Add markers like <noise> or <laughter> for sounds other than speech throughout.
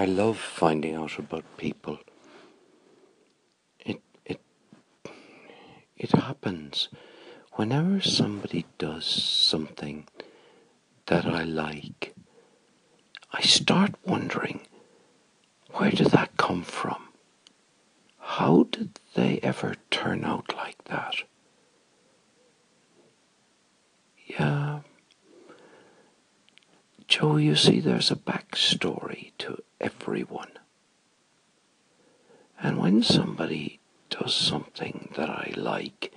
I love finding out about people. It it it happens whenever somebody does something that I like. I start wondering where did that come from? How did they ever turn out like that? Yeah. Joe, you see, there's a backstory to everyone. And when somebody does something that I like,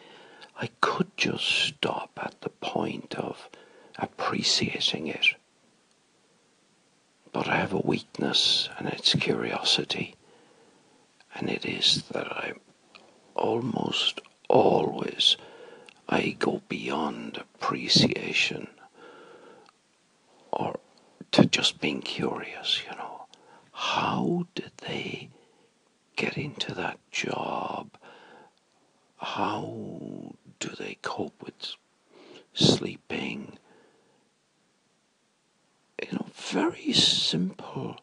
I could just stop at the point of appreciating it. But I have a weakness, and it's curiosity. And it is that I almost always I go beyond appreciation to just being curious, you know. How did they get into that job? How do they cope with sleeping? You know, very simple,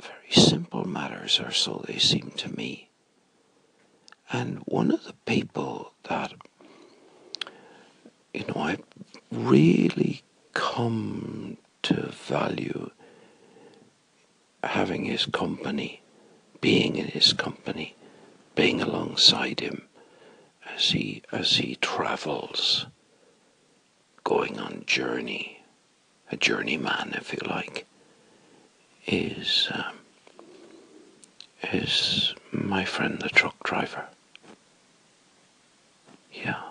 very simple matters, or so they seem to me. And one of the people that, you know, I really come to value having his company, being in his company, being alongside him as he as he travels, going on journey, a journeyman, if you like, is um, is my friend the truck driver. Yeah.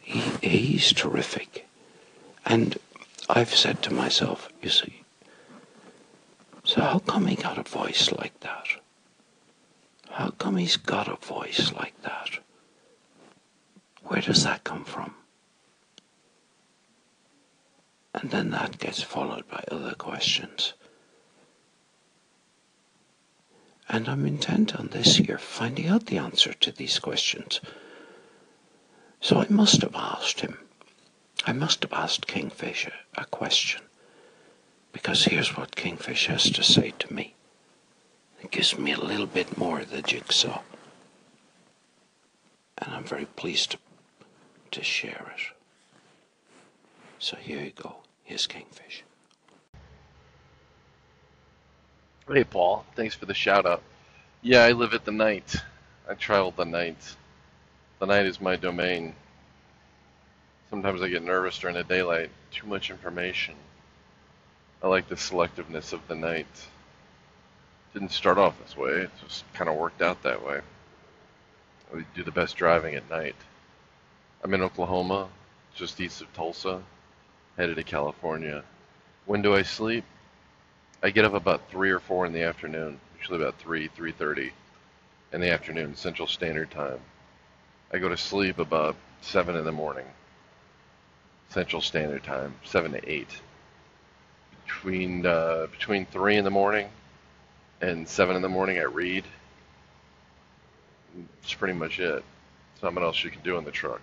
He, he's terrific. And I've said to myself, you see, so how come he got a voice like that? How come he's got a voice like that? Where does that come from? And then that gets followed by other questions. And I'm intent on this year finding out the answer to these questions. So I must have asked him. I must have asked Kingfisher a, question. Because here's what Kingfish has to say to me. It gives me a little bit more of the jigsaw. And I'm very pleased to, to share it. So here you go. Here's Kingfish. Hey, Paul. Thanks for the shout out. Yeah, I live at the night. I travel the night. The night is my domain. Sometimes I get nervous during the daylight. Too much information. I like the selectiveness of the night. Didn't start off this way, it just kind of worked out that way. We do the best driving at night. I'm in Oklahoma, just east of Tulsa, headed to California. When do I sleep? I get up about 3 or 4 in the afternoon, usually about 3, 3.30 in the afternoon, Central Standard Time. I go to sleep about 7 in the morning, Central Standard Time, 7 to 8. Between, uh, between 3 in the morning and 7 in the morning, I read. That's pretty much it. Nothing else you can do in the truck.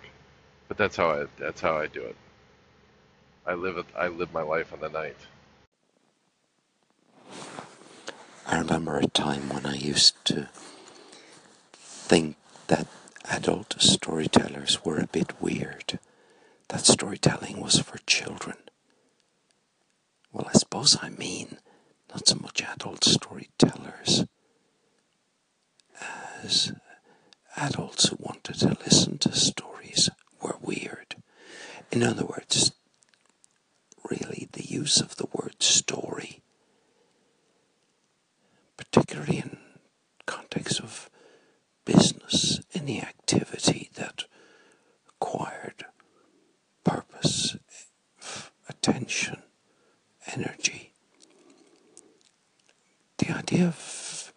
But that's how I, that's how I do it. I live, it, I live my life on the night. I remember a time when I used to think that adult storytellers were a bit weird, that storytelling was for children. Well, I suppose I mean not so much adult storytellers as adults who wanted to listen to stories were weird. In other words, really the use of the word story particularly in context of business, any activity that required purpose, attention, energy. The idea of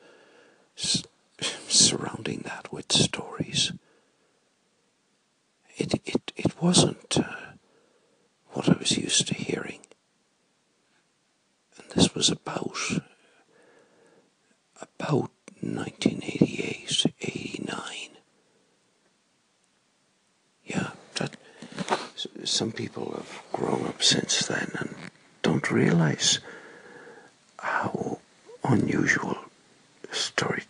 surrounding that with stories, it, it, it wasn't uh, what I was used to hearing. And this was about about 1988, 89. Yeah, that, some people have grown up since then and don't realize how unusual storytelling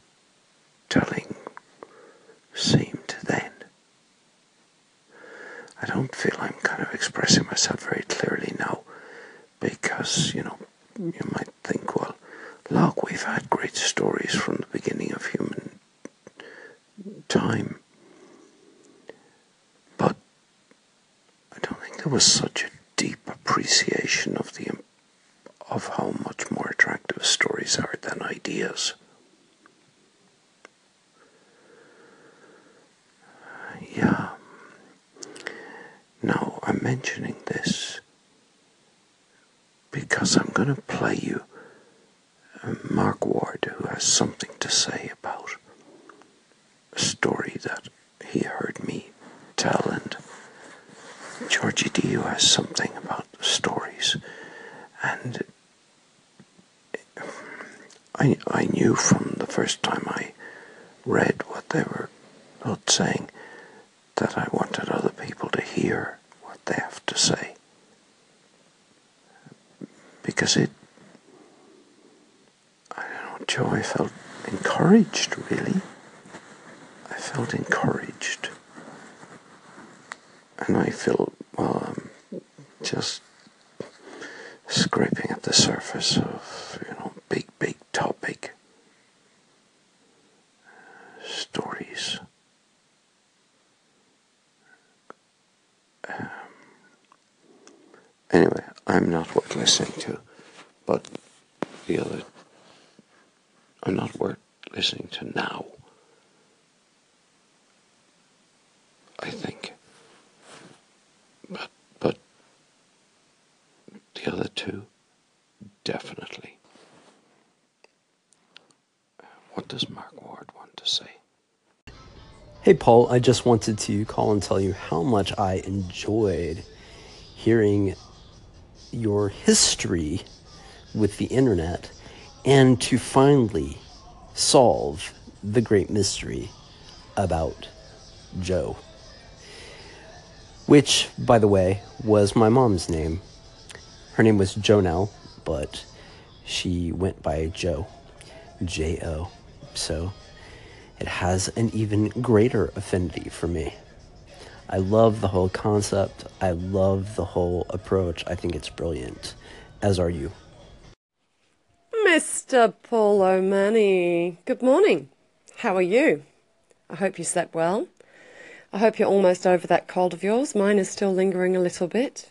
seemed then. I don't feel I'm kind of expressing myself very clearly now because, you know, you might think, well, look, we've had great stories from the beginning of human time. But I don't think there was such a deep appreciation of the of how much more attractive stories are than ideas. Yeah. Now I'm mentioning this because I'm going to play you uh, Mark Ward, who has something to say about a story that he heard me tell, and Georgie D, who has something about stories. And uh, I, I knew from the first time I read what they were both saying that I wanted other people to hear what they have to say. Because it, I don't know, Joe, I felt encouraged, really. I felt encouraged. And I feel, well, I'm just scraping at the surface of, you know, big, big topic stories. Um, anyway, I'm not worth listening to, but the other, I'm not worth listening to now. I think. But, but the other two, definitely. What does Mark Ward want to say? Hey, Paul, I just wanted to call and tell you how much I enjoyed hearing your history with the internet and to finally solve the great mystery about Joe. Which, by the way, was my mom's name. Her name was Jonelle, but she went by Joe. J O. So it has an even greater affinity for me. I love the whole concept. I love the whole approach. I think it's brilliant, as are you. Mr. Paul O'Mani, good morning. How are you? I hope you slept well. I hope you're almost over that cold of yours. Mine is still lingering a little bit.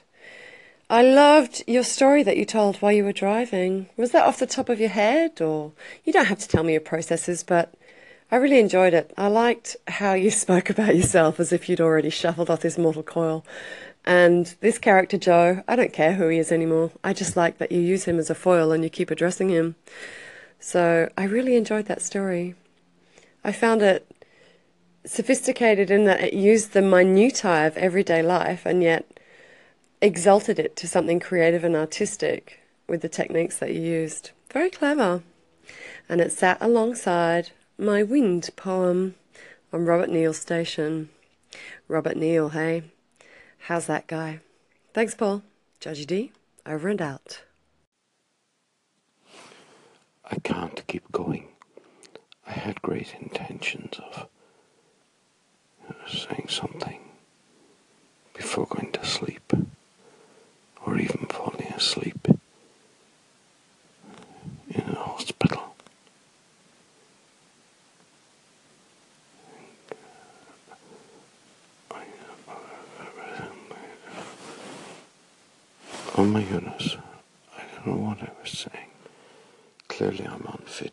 I loved your story that you told while you were driving. Was that off the top of your head, or you don't have to tell me your processes, but I really enjoyed it. I liked how you <laughs> spoke about yourself as if you'd already shuffled off this mortal coil. And this character, Joe, I don't care who he is anymore. I just like that you use him as a foil and you keep addressing him. So I really enjoyed that story. I found it sophisticated in that it used the minutiae of everyday life and yet exalted it to something creative and artistic with the techniques that you used. Very clever. And it sat alongside my wind poem on Robert Neal Station. Robert Neal, hey? How's that guy? Thanks, Paul. Georgie D, over and out. I can't keep going. I had great intentions of saying something before going to sleep or even falling asleep in a hospital. Oh my goodness, I don't know what I was saying. Clearly, I'm unfit